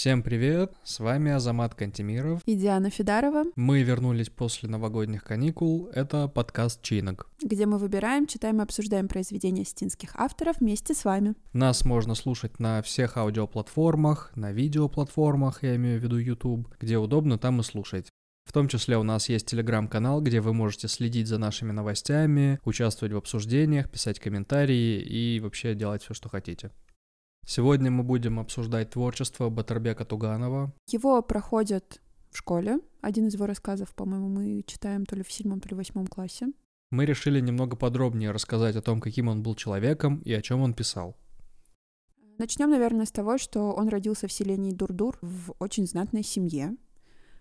Всем привет, с вами Азамат Кантемиров. И Диана Федарова. Мы вернулись после новогодних каникул, это подкаст «Чинок». Где мы выбираем, читаем и обсуждаем произведения стинских авторов вместе с вами. Нас можно слушать на всех аудиоплатформах, на видеоплатформах, я имею в виду YouTube, где удобно, там и слушать. В том числе у нас есть телеграм-канал, где вы можете следить за нашими новостями, участвовать в обсуждениях, писать комментарии и вообще делать все, что хотите. Сегодня мы будем обсуждать творчество Батарбека Туганова. Его проходят в школе. Один из его рассказов, по-моему, мы читаем то ли в седьмом, то ли в восьмом классе. Мы решили немного подробнее рассказать о том, каким он был человеком и о чем он писал. Начнем, наверное, с того, что он родился в селении Дурдур в очень знатной семье,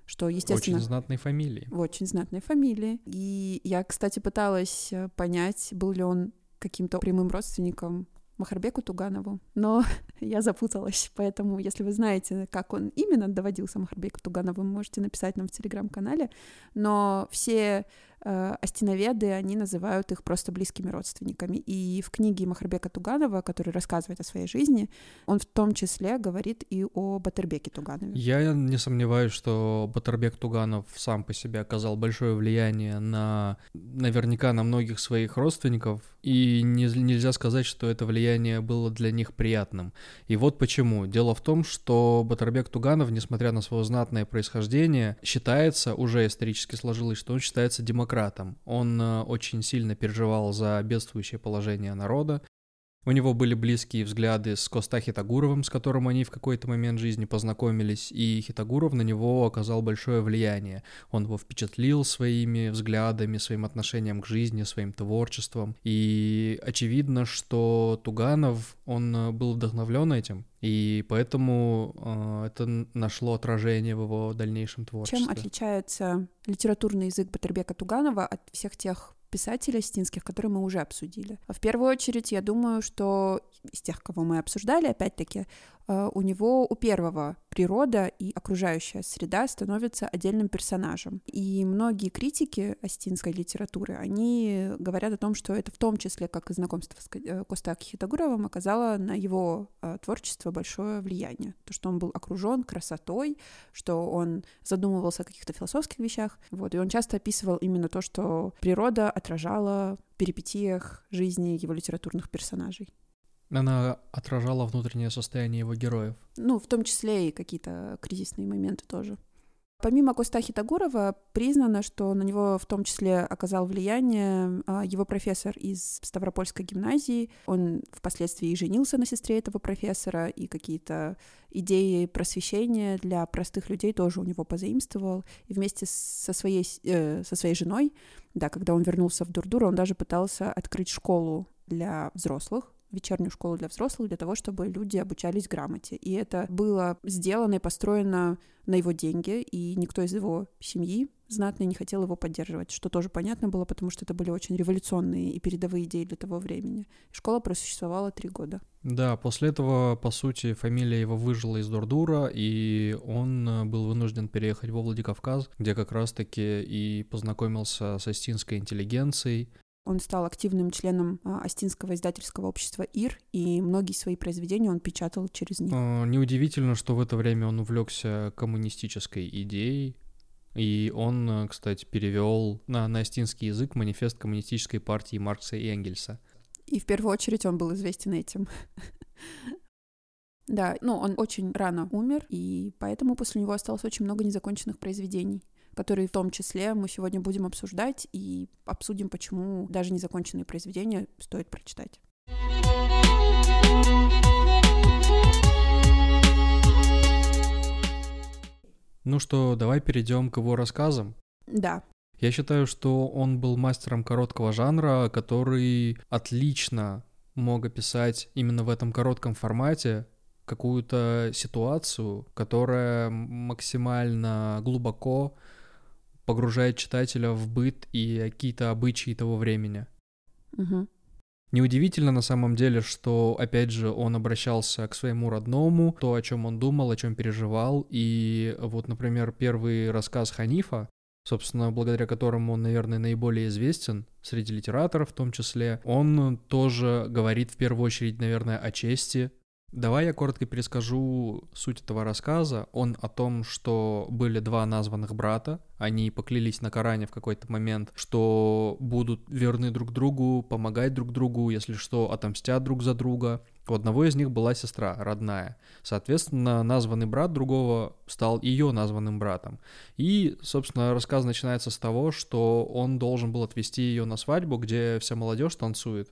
что, естественно... Очень знатной фамилии. В очень знатной фамилии. И я, кстати, пыталась э, понять, был ли он каким-то прямым родственником Махарбеку Туганову, но я запуталась, поэтому если вы знаете, как он именно доводился Махарбеку Туганову, можете написать нам в телеграм-канале, но все э, остиноведы, они называют их просто близкими родственниками. И в книге Махарбека Туганова, который рассказывает о своей жизни, он в том числе говорит и о Батырбеке Туганове. Я не сомневаюсь, что Батырбек Туганов сам по себе оказал большое влияние на наверняка на многих своих родственников, и не, нельзя сказать, что это влияние было для них приятным. И вот почему. Дело в том, что Батырбек Туганов, несмотря на свое знатное происхождение, считается, уже исторически сложилось, что он считается демократом демократом. Он э, очень сильно переживал за бедствующее положение народа. У него были близкие взгляды с Коста Хитагуровым, с которым они в какой-то момент жизни познакомились, и Хитагуров на него оказал большое влияние. Он его впечатлил своими взглядами, своим отношением к жизни, своим творчеством. И очевидно, что Туганов, он э, был вдохновлен этим, и поэтому э, это нашло отражение в его дальнейшем творчестве. Чем отличается литературный язык Батырбека Туганова от всех тех писателей стинских, которые мы уже обсудили. В первую очередь, я думаю, что из тех, кого мы обсуждали, опять-таки, у него, у первого, природа и окружающая среда становятся отдельным персонажем. И многие критики астинской литературы, они говорят о том, что это в том числе, как и знакомство с э, Костаки Хитагуровым, оказало на его э, творчество большое влияние. То, что он был окружен красотой, что он задумывался о каких-то философских вещах. Вот, и он часто описывал именно то, что природа отражала перипетиях жизни его литературных персонажей. Она отражала внутреннее состояние его героев. Ну, в том числе и какие-то кризисные моменты тоже. Помимо Костахи Тагурова, признано, что на него в том числе оказал влияние а, его профессор из Ставропольской гимназии. Он впоследствии женился на сестре этого профессора, и какие-то идеи просвещения для простых людей тоже у него позаимствовал. И вместе со своей, э, со своей женой, да, когда он вернулся в Дурдур, он даже пытался открыть школу для взрослых, вечернюю школу для взрослых для того, чтобы люди обучались грамоте. И это было сделано и построено на его деньги, и никто из его семьи знатный не хотел его поддерживать, что тоже понятно было, потому что это были очень революционные и передовые идеи для того времени. Школа просуществовала три года. Да, после этого, по сути, фамилия его выжила из Дурдура, и он э, был вынужден переехать во Владикавказ, где как раз-таки и познакомился с астинской интеллигенцией, он стал активным членом а, Астинского издательского общества ИР, и многие свои произведения он печатал через них. А, неудивительно, что в это время он увлекся коммунистической идеей, и он, э, кстати, перевел на, на астинский язык манифест коммунистической партии Маркса и Энгельса. И в первую очередь он был известен этим. Да, ну, он очень рано умер, и поэтому после него осталось очень много незаконченных произведений которые в том числе мы сегодня будем обсуждать и обсудим, почему даже незаконченные произведения стоит прочитать. Ну что, давай перейдем к его рассказам. Да. Я считаю, что он был мастером короткого жанра, который отлично мог описать именно в этом коротком формате какую-то ситуацию, которая максимально глубоко погружает читателя в быт и какие-то обычаи того времени. Угу. Неудивительно на самом деле, что, опять же, он обращался к своему родному, то, о чем он думал, о чем переживал. И вот, например, первый рассказ Ханифа, собственно, благодаря которому он, наверное, наиболее известен среди литераторов в том числе, он тоже говорит в первую очередь, наверное, о чести, Давай я коротко перескажу суть этого рассказа. Он о том, что были два названных брата, они поклялись на Коране в какой-то момент, что будут верны друг другу, помогать друг другу, если что, отомстят друг за друга. У одного из них была сестра, родная. Соответственно, названный брат другого стал ее названным братом. И, собственно, рассказ начинается с того, что он должен был отвезти ее на свадьбу, где вся молодежь танцует.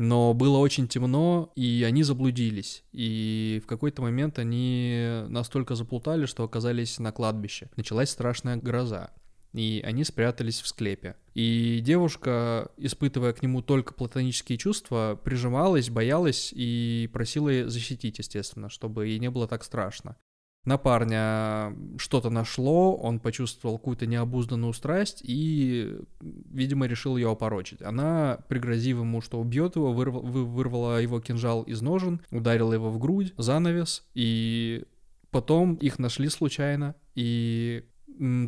Но было очень темно, и они заблудились. И в какой-то момент они настолько заплутали, что оказались на кладбище. Началась страшная гроза и они спрятались в склепе. И девушка, испытывая к нему только платонические чувства, прижималась, боялась и просила защитить, естественно, чтобы ей не было так страшно на парня что-то нашло, он почувствовал какую-то необузданную страсть и, видимо, решил ее опорочить. Она, пригрозив ему, что убьет его, вырвала, вырвала его кинжал из ножен, ударила его в грудь, занавес, и потом их нашли случайно, и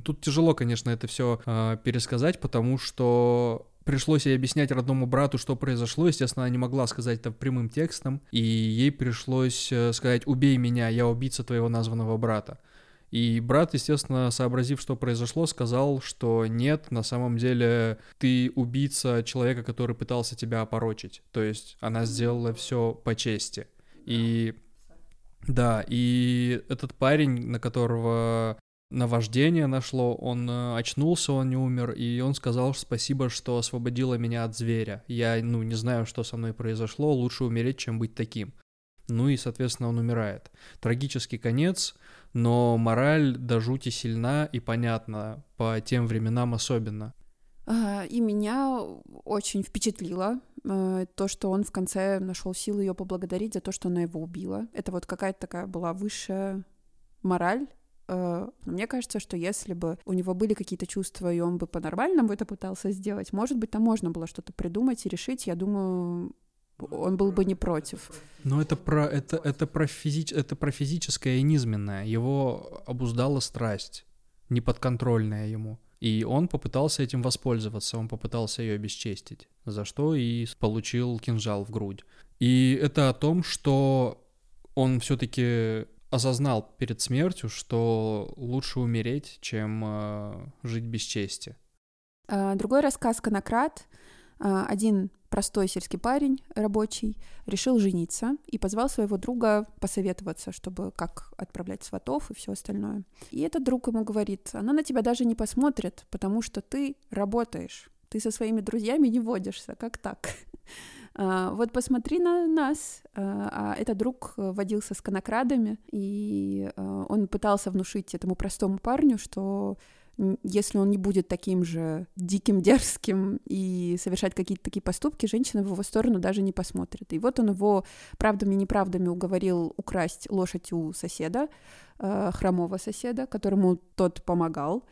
Тут тяжело, конечно, это все э, а, пересказать, потому что пришлось ей объяснять родному брату, что произошло. Естественно, она не могла сказать это прямым текстом, и ей пришлось э, сказать «убей меня, я убийца твоего названного брата». И брат, естественно, сообразив, что произошло, сказал, что нет, на самом деле ты убийца человека, который пытался тебя опорочить. То есть она сделала все по чести. И да, и этот парень, на которого наваждение нашло, он э, очнулся, он не умер, и он сказал спасибо, что освободила меня от зверя. Я, ну, не знаю, что со мной произошло, лучше умереть, чем быть таким. Ну и, соответственно, он умирает. Трагический конец, но мораль до жути сильна и понятна, по тем временам особенно. И меня очень впечатлило э, то, что он в конце нашел силы ее поблагодарить за то, что она его убила. Это вот какая-то такая была высшая мораль, мне кажется, что если бы у него были какие-то чувства, и он бы по-нормальному это пытался сделать, может быть, там можно было что-то придумать и решить, я думаю, он был бы не против. Но это про это это про физич это про физическое и низменное. Его обуздала страсть, неподконтрольная ему. И он попытался этим воспользоваться, он попытался ее обесчестить, за что и получил кинжал в грудь. И это о том, что он все-таки осознал перед смертью, что лучше умереть, чем э, жить без чести. А, другой рассказ «Конократ». А, один простой сельский парень, рабочий, решил жениться и позвал своего друга посоветоваться, чтобы как отправлять сватов и все остальное. И этот друг ему говорит, она на тебя даже не посмотрит, потому что ты работаешь, ты со своими друзьями не водишься, как так? А, вот посмотри на нас. А, а этот друг э, водился с конокрадами, и а, он пытался внушить этому простому парню, что если он не будет таким же диким, дерзким и совершать какие-то такие поступки, женщина в его сторону даже не посмотрит. И вот он его правдами и неправдами уговорил украсть лошадь у соседа, хромого соседа, которому тот помогал.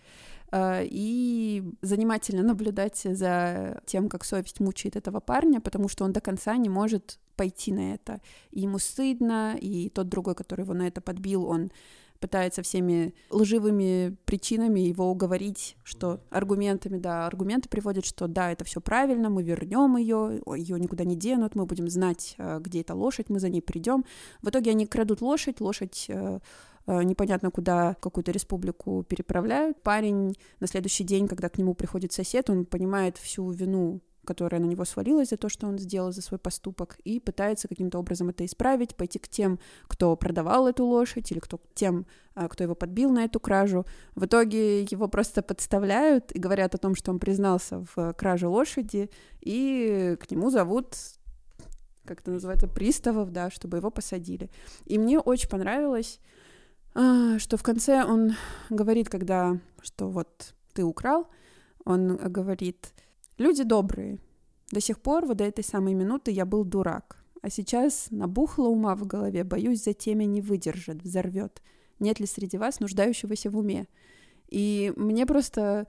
Э, и занимательно наблюдать за тем, как совесть мучает этого парня, потому что он до конца не может пойти на это. И ему стыдно, и тот другой, который его на это подбил, он пытается всеми лживыми причинами его уговорить, что аргументами, да, аргументы приводят, что да, это все правильно, мы вернем ее, ее никуда не денут, мы будем знать, э, где эта лошадь, мы за ней придем. В итоге они крадут лошадь, лошадь э, непонятно куда какую-то республику переправляют. Парень на следующий день, когда к нему приходит сосед, он понимает всю вину которая на него свалилась за то, что он сделал, за свой поступок, и пытается каким-то образом это исправить, пойти к тем, кто продавал эту лошадь, или кто, к тем, э, кто его подбил на эту кражу. В итоге его просто подставляют и говорят о том, что он признался в краже лошади, и к нему зовут как это называется, приставов, да, чтобы его посадили. И мне очень понравилось что в конце он говорит, когда, что вот ты украл, он говорит, люди добрые, до сих пор вот до этой самой минуты я был дурак, а сейчас набухло ума в голове, боюсь, за темя не выдержит, взорвет. Нет ли среди вас нуждающегося в уме? И мне просто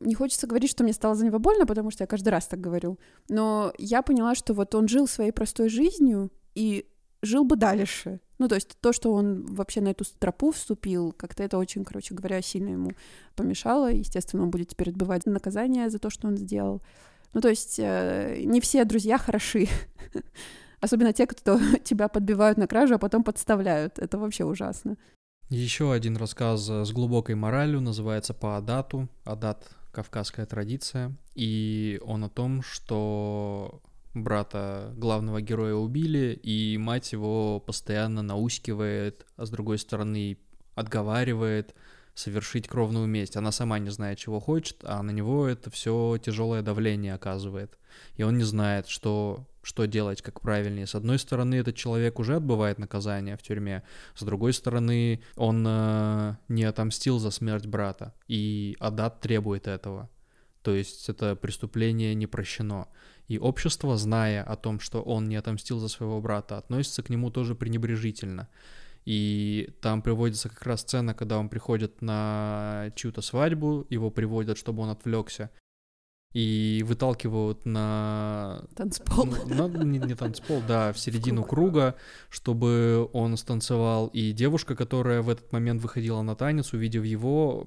не хочется говорить, что мне стало за него больно, потому что я каждый раз так говорю. Но я поняла, что вот он жил своей простой жизнью и жил бы дальше. Ну, то есть то, что он вообще на эту тропу вступил, как-то это очень, короче говоря, сильно ему помешало. Естественно, он будет теперь отбывать наказание за то, что он сделал. Ну, то есть э, не все друзья хороши. Особенно те, кто тебя подбивают на кражу, а потом подставляют. Это вообще ужасно. Еще один рассказ с глубокой моралью называется «По Адату». Адат — кавказская традиция. И он о том, что брата главного героя убили, и мать его постоянно наускивает, а с другой стороны отговаривает совершить кровную месть. Она сама не знает, чего хочет, а на него это все тяжелое давление оказывает. И он не знает, что, что делать, как правильнее. С одной стороны, этот человек уже отбывает наказание в тюрьме, с другой стороны, он э, не отомстил за смерть брата, и Адат требует этого. То есть это преступление не прощено. И общество, зная о том, что он не отомстил за своего брата, относится к нему тоже пренебрежительно. И там приводится как раз сцена, когда он приходит на чью-то свадьбу, его приводят, чтобы он отвлекся, и выталкивают на... Танцпол. На, не, не танцпол, да, в середину круга, чтобы он станцевал. И девушка, которая в этот момент выходила на танец, увидев его,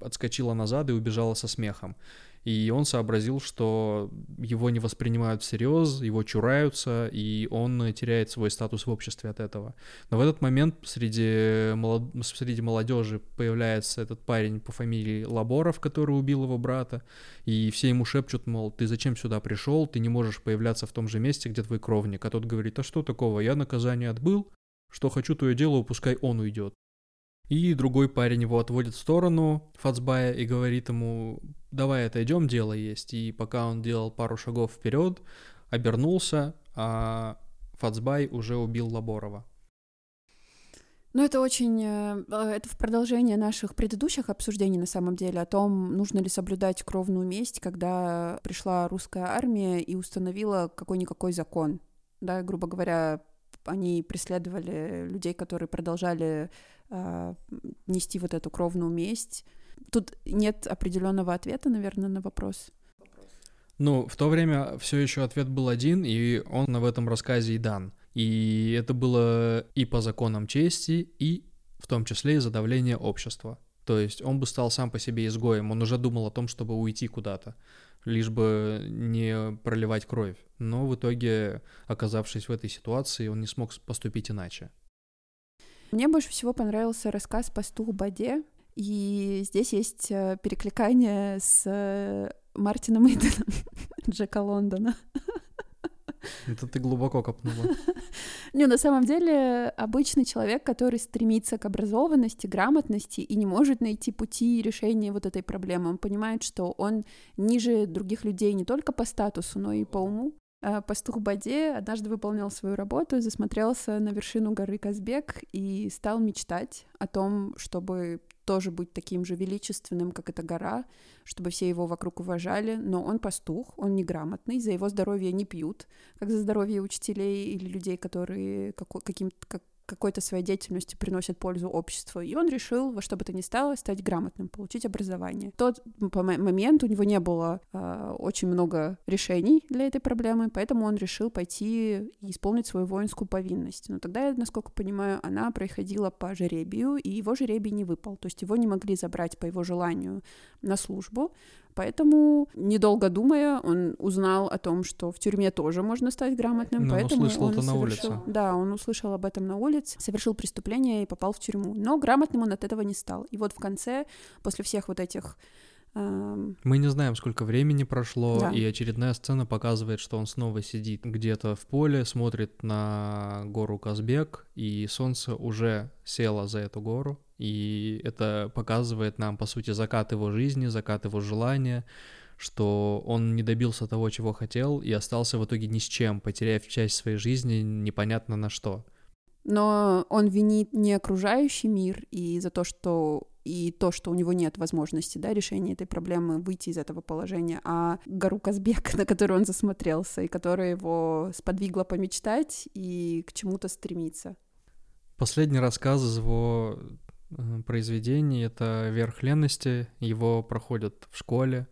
отскочила назад и убежала со смехом и он сообразил, что его не воспринимают всерьез, его чураются, и он теряет свой статус в обществе от этого. Но в этот момент среди, молод... среди молодежи появляется этот парень по фамилии Лаборов, который убил его брата, и все ему шепчут, мол, ты зачем сюда пришел, ты не можешь появляться в том же месте, где твой кровник. А тот говорит, а что такого, я наказание отбыл, что хочу, то и делаю, пускай он уйдет. И другой парень его отводит в сторону Фацбая и говорит ему, давай отойдем, дело есть. И пока он делал пару шагов вперед, обернулся, а Фацбай уже убил Лаборова. Ну, это очень... Э, это в продолжение наших предыдущих обсуждений, на самом деле, о том, нужно ли соблюдать кровную месть, когда пришла русская армия и установила какой-никакой закон. Да, грубо говоря, они преследовали людей, которые продолжали э, нести вот эту кровную месть. Тут нет определенного ответа, наверное, на вопрос. Ну, в то время все еще ответ был один, и он в этом рассказе и дан. И это было и по законам чести, и в том числе из-за давления общества. То есть он бы стал сам по себе изгоем, он уже думал о том, чтобы уйти куда-то, лишь бы не проливать кровь. Но в итоге, оказавшись в этой ситуации, он не смог поступить иначе. Мне больше всего понравился рассказ «Пастух Баде», и здесь есть э, перекликание с э, Мартином Иденом Джека Лондона. Это ты глубоко копнула. Не, на самом деле обычный человек, который стремится к образованности, грамотности и не может найти пути решения вот этой проблемы. Он понимает, что он ниже других людей не только по статусу, но и по уму. А пастух Баде однажды выполнял свою работу, засмотрелся на вершину горы Казбек и стал мечтать о том, чтобы тоже быть таким же величественным, как эта гора, чтобы все его вокруг уважали, но он пастух, он неграмотный, за его здоровье не пьют, как за здоровье учителей или людей, которые каким-то как, какой-то своей деятельностью приносят пользу обществу. И он решил во что бы то ни стало стать грамотным, получить образование. В тот момент у него не было э, очень много решений для этой проблемы, поэтому он решил пойти и исполнить свою воинскую повинность. Но тогда, насколько понимаю, она проходила по жеребию, и его жеребий не выпал. То есть его не могли забрать по его желанию на службу. Поэтому, недолго думая, он узнал о том, что в тюрьме тоже можно стать грамотным. Но поэтому он услышал он это совершил... на улице. Да, он услышал об этом на улице, совершил преступление и попал в тюрьму. Но грамотным он от этого не стал. И вот в конце, после всех вот этих мы не знаем, сколько времени прошло, да. и очередная сцена показывает, что он снова сидит где-то в поле, смотрит на гору Казбек, и солнце уже село за эту гору, и это показывает нам, по сути, закат его жизни, закат его желания, что он не добился того, чего хотел, и остался в итоге ни с чем, потеряв часть своей жизни непонятно на что. Но он винит не окружающий мир и за то, что и то, что у него нет возможности да, решения этой проблемы, выйти из этого положения, а гору Казбек, на которую он засмотрелся, и которая его сподвигла помечтать и к чему-то стремиться. Последний рассказ из его э, произведений — это «Верх ленности». Его проходят в школе.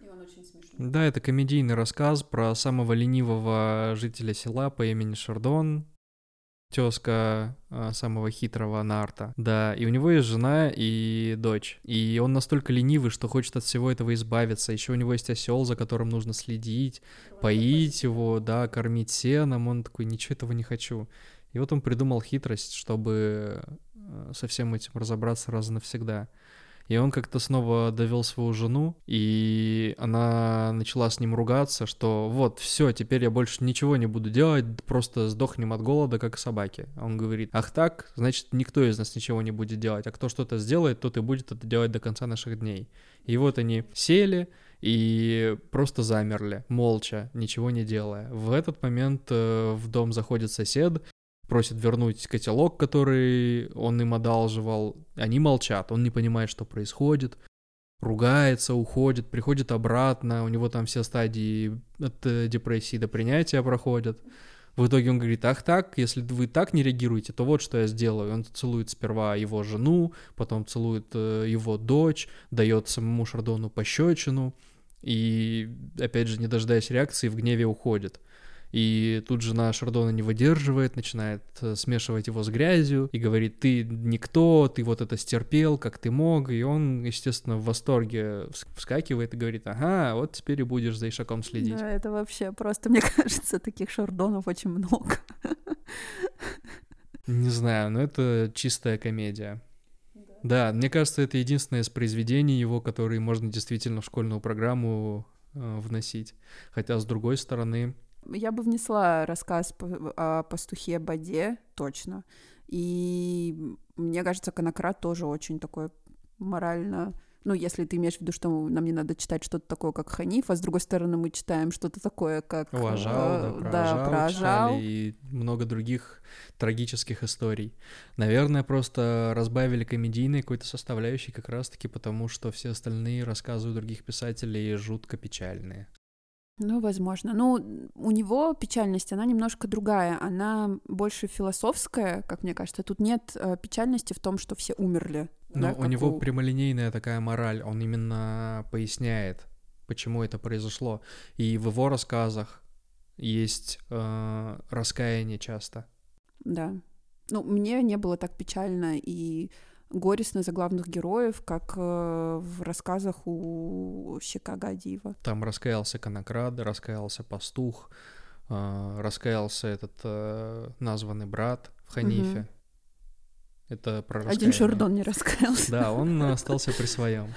И он очень смешной. Да, это комедийный рассказ про самого ленивого жителя села по имени Шардон, тезка э, самого хитрого Нарта. Да, и у него есть жена и дочь. И он настолько ленивый, что хочет от всего этого избавиться. Еще у него есть осел, за которым нужно следить, поить его, да, кормить сеном. Он такой, ничего этого не хочу. И вот он придумал хитрость, чтобы э, со всем этим разобраться раз и навсегда. И он как-то снова довел свою жену, и она начала с ним ругаться, что вот, все, теперь я больше ничего не буду делать, просто сдохнем от голода, как собаки. А он говорит, ах так, значит, никто из нас ничего не будет делать, а кто что-то сделает, тот и будет это делать до конца наших дней. И вот они сели, и просто замерли, молча, ничего не делая. В этот момент э, в дом заходит сосед просит вернуть котелок, который он им одалживал. Они молчат, он не понимает, что происходит, ругается, уходит, приходит обратно, у него там все стадии от э, депрессии до принятия проходят. В итоге он говорит, ах так, если вы так не реагируете, то вот что я сделаю. Он целует сперва его жену, потом целует э, его дочь, дает самому Шардону пощечину, и, опять же, не дожидаясь реакции, в гневе уходит. И тут жена Шардона не выдерживает, начинает э, смешивать его с грязью и говорит, ты никто, ты вот это стерпел, как ты мог. И он, естественно, в восторге вскакивает и говорит, ага, вот теперь и будешь за Ишаком следить. Да, это вообще просто, мне кажется, таких Шардонов очень много. Не знаю, но это чистая комедия. Да, мне кажется, это единственное из произведений его, которые можно действительно в школьную программу э, вносить. Хотя, с другой стороны, я бы внесла рассказ о пастухе Баде, точно. И мне кажется, Конократ тоже очень такой морально ну, если ты имеешь в виду, что нам не надо читать что-то такое, как Ханиф, а с другой стороны мы читаем что-то такое, как... Уважал, э, да, про да, Ажал, про Ажал. и много других трагических историй. Наверное, просто разбавили комедийной какой-то составляющей как раз-таки потому, что все остальные рассказы у других писателей жутко печальные. Ну, возможно. Ну, у него печальность, она немножко другая. Она больше философская, как мне кажется. Тут нет э, печальности в том, что все умерли. Но да, у него у... прямолинейная такая мораль. Он именно поясняет, почему это произошло. И в его рассказах есть э, раскаяние часто. Да. Ну, мне не было так печально и горестно за главных героев, как э, в рассказах у Щека Гадиева. Там раскаялся Конокрад, раскаялся пастух, э, раскаялся этот э, названный брат в Ханифе. Угу. Это про. Один Шурдон не раскаялся. Да, он остался при своем.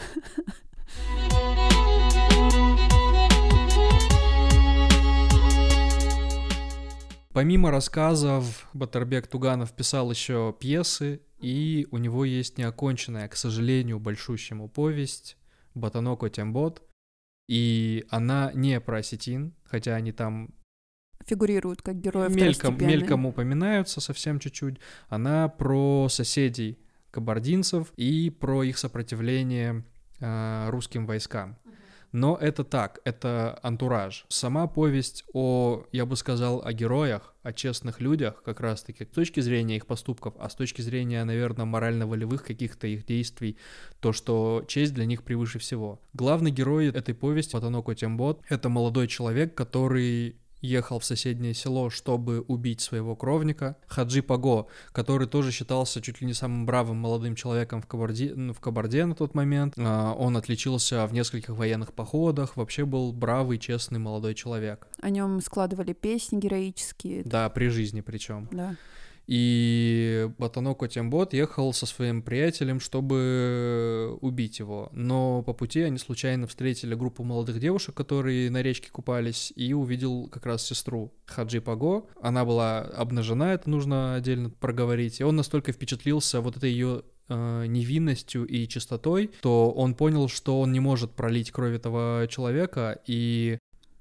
Помимо рассказов, Батарбек Туганов писал еще пьесы, и у него есть неоконченная, к сожалению, большущему повесть «Батаноко Тембот», и она не про осетин, хотя они там фигурируют как герои мельком, мельком упоминаются совсем чуть-чуть. Она про соседей кабардинцев и про их сопротивление э, русским войскам но это так, это антураж. Сама повесть о, я бы сказал, о героях, о честных людях, как раз-таки, с точки зрения их поступков, а с точки зрения, наверное, морально-волевых каких-то их действий, то, что честь для них превыше всего. Главный герой этой повести, Патаноко Тембот, это молодой человек, который ехал в соседнее село, чтобы убить своего кровника, Хаджи Паго, который тоже считался чуть ли не самым бравым молодым человеком в Кабарде, в Кабарде на тот момент. А, он отличился в нескольких военных походах, вообще был бравый, честный молодой человек. О нем складывали песни героические. Да, при жизни причем. Да. И Батаноко Тембот ехал со своим приятелем, чтобы убить его. Но по пути они случайно встретили группу молодых девушек, которые на речке купались, и увидел как раз сестру Хаджи Паго. Она была обнажена, это нужно отдельно проговорить. И он настолько впечатлился вот этой ее э, невинностью и чистотой, то он понял, что он не может пролить кровь этого человека и...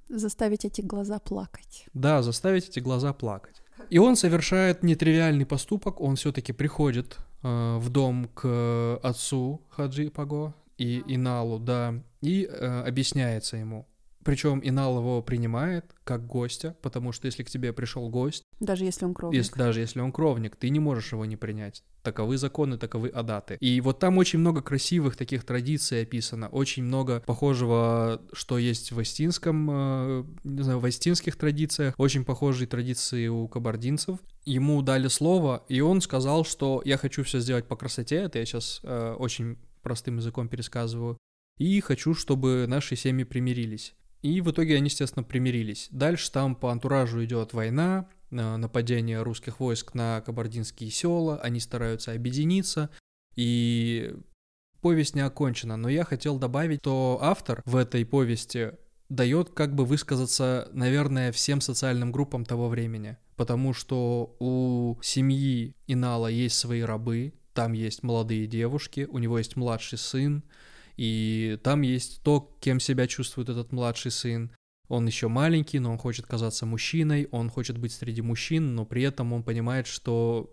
Заставить эти глаза плакать. Да, заставить эти глаза плакать. И он совершает нетривиальный поступок, он все-таки приходит э, в дом к отцу Хаджи Паго и Иналу, да, и э, объясняется ему, Причем Инал его принимает как гостя, потому что если к тебе пришел гость... Даже если он кровник. Если, даже если он кровник, ты не можешь его не принять. Таковы законы, таковы адаты. И вот там очень много красивых таких традиций описано, очень много похожего, что есть в астинском, э, не знаю, в астинских традициях, очень похожие традиции у кабардинцев. Ему дали слово, и он сказал, что я хочу все сделать по красоте, это я сейчас э, очень простым языком пересказываю, и хочу, чтобы наши семьи примирились. И в итоге они, естественно, примирились. Дальше там по антуражу идет война, э, нападение русских войск на кабардинские села, они стараются объединиться, и повесть не окончена. Но я хотел добавить, что автор в этой повести дает как бы высказаться, наверное, всем социальным группам того времени. Потому что у семьи Инала есть свои рабы, там есть молодые девушки, у него есть младший сын, и там есть то, кем себя чувствует этот младший сын. Он еще маленький, но он хочет казаться мужчиной, он хочет быть среди мужчин, но при этом он понимает, что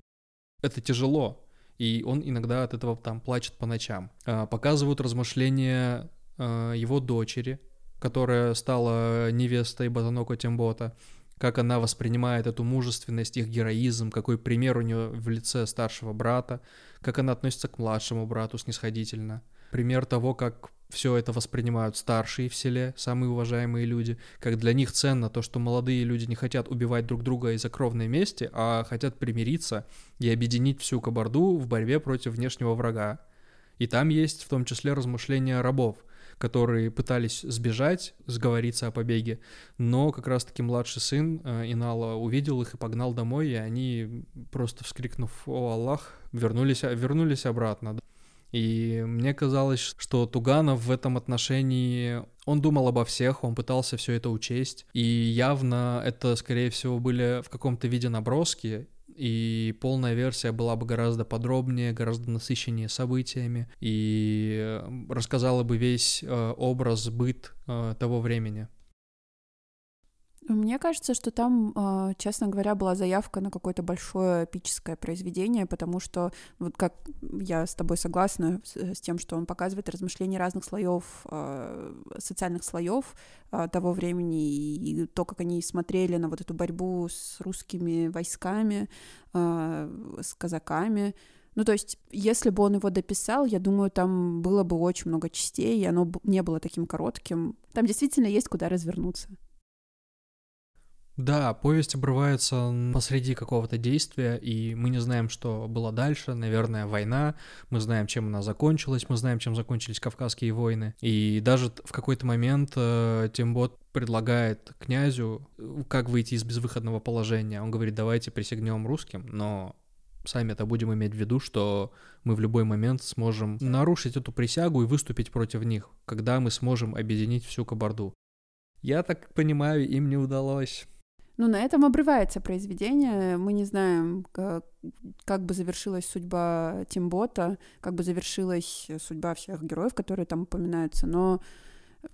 это тяжело, и он иногда от этого там плачет по ночам. А, показывают размышления а, его дочери, которая стала невестой Батаноко Тембота, как она воспринимает эту мужественность, их героизм, какой пример у нее в лице старшего брата, как она относится к младшему брату снисходительно пример того, как все это воспринимают старшие в селе, самые уважаемые люди, как для них ценно то, что молодые люди не хотят убивать друг друга из-за кровной мести, а хотят примириться и объединить всю кабарду в борьбе против внешнего врага. И там есть в том числе размышления рабов, которые пытались сбежать, сговориться о побеге, но как раз-таки младший сын э, Инала увидел их и погнал домой, и они, просто вскрикнув «О Аллах!», вернулись, вернулись обратно. И мне казалось, что Туганов в этом отношении, он думал обо всех, он пытался все это учесть, и явно это, скорее всего, были в каком-то виде наброски, и полная версия была бы гораздо подробнее, гораздо насыщеннее событиями, и рассказала бы весь э, образ, быт э, того времени. Мне кажется, что там, а, честно говоря, была заявка на какое-то большое эпическое произведение, потому что, вот как я с тобой согласна с тем, что он показывает размышления разных слоев, а, социальных слоев а, того времени, и то, как они смотрели на вот эту борьбу с русскими войсками, с казаками, ну, то есть, если бы он его дописал, я думаю, там было бы очень много частей, и оно не было таким коротким. Там действительно есть куда развернуться. Да, повесть обрывается посреди какого-то действия, и мы не знаем, что было дальше. Наверное, война. Мы знаем, чем она закончилась. Мы знаем, чем закончились Кавказские войны. И даже в какой-то момент э, Тимбот предлагает князю, э, как выйти из безвыходного положения. Он говорит, давайте присягнем русским, но сами это будем иметь в виду, что мы в любой момент сможем нарушить эту присягу и выступить против них, когда мы сможем объединить всю Кабарду. Я так понимаю, им не удалось. Ну, на этом обрывается произведение. Мы не знаем, как, как бы завершилась судьба Тимбота, как бы завершилась судьба всех героев, которые там упоминаются. Но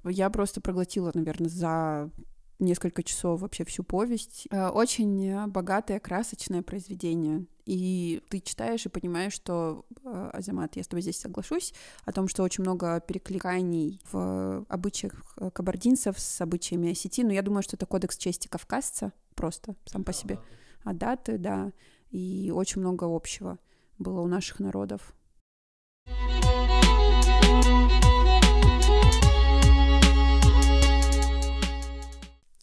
я просто проглотила, наверное, за несколько часов вообще всю повесть. Э, очень богатое, красочное произведение. И ты читаешь и понимаешь, что, э, Азамат, я с тобой здесь соглашусь, о том, что очень много перекликаний в обычаях кабардинцев с обычаями осети, но я думаю, что это кодекс чести кавказца просто сам по себе. А даты, да, и очень много общего было у наших народов.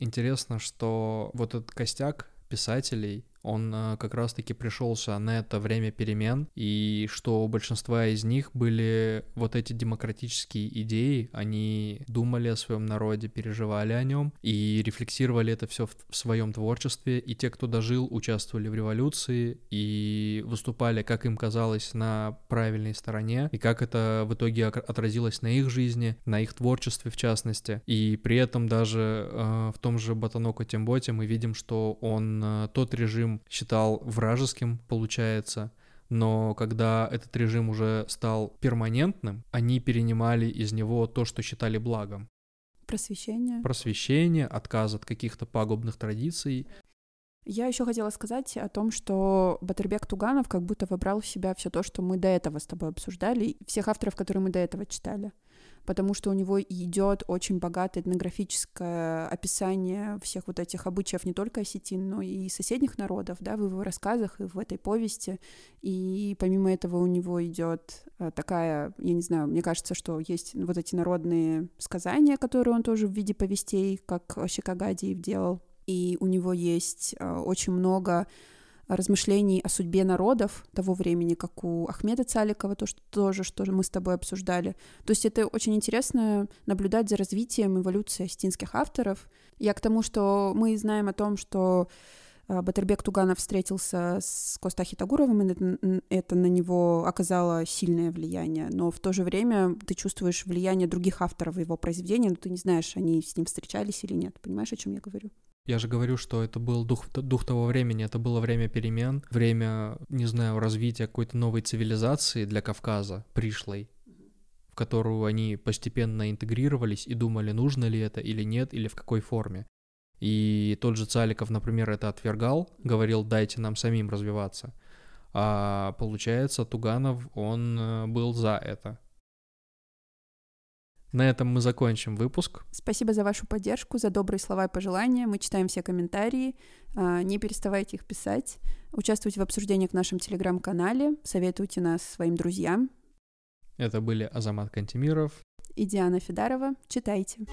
Интересно, что вот этот костяк писателей, он э, как раз-таки пришелся на это время перемен, и что у большинства из них были вот эти демократические идеи, они думали о своем народе, переживали о нем и рефлексировали это все в, своем творчестве, и те, кто дожил, участвовали в революции и выступали, как им казалось, на правильной стороне, и как это в итоге отразилось на их жизни, на их творчестве в частности, и при этом даже э, в том же Батаноко Темботе мы видим, что он э, тот режим, считал вражеским, получается, но когда этот режим уже стал перманентным, они перенимали из него то, что считали благом. Просвещение. Просвещение, отказ от каких-то пагубных традиций. Я еще хотела сказать о том, что Батырбек Туганов как будто выбрал в себя все то, что мы до этого с тобой обсуждали, всех авторов, которые мы до этого читали. Потому что у него идет очень богатое этнографическое описание всех вот этих обычаев не только осетин, но и соседних народов, да, в его рассказах и в этой повести. И помимо этого у него идет э, такая, я не знаю, мне кажется, что есть вот эти народные сказания, которые он тоже в виде повестей, как Щекогадиев делал. И у него есть э, очень много размышлений о судьбе народов того времени, как у Ахмеда Цаликова, то, что тоже, что мы с тобой обсуждали. То есть это очень интересно наблюдать за развитием эволюции осетинских авторов. Я к тому, что мы знаем о том, что а, Батырбек Туганов встретился с Костахи Тагуровым, и это на него оказало сильное влияние. Но в то же время ты чувствуешь влияние других авторов его произведения, но ты не знаешь, они с ним встречались или нет. Понимаешь, о чем я говорю? Я же говорю, что это был дух, дух того времени, это было время перемен, время, не знаю, развития какой-то новой цивилизации для Кавказа, пришлой, в которую они постепенно интегрировались и думали, нужно ли это или нет, или в какой форме. И тот же Цаликов, например, это отвергал, говорил, дайте нам самим развиваться. А получается, Туганов, он э, был за это. На этом мы закончим выпуск. Спасибо за вашу поддержку, за добрые слова и пожелания. Мы читаем все комментарии. А, не переставайте их писать. Участвуйте в обсуждениях в нашем телеграм-канале. Советуйте нас своим друзьям. Это были Азамат Кантемиров и Диана Федарова. Читайте.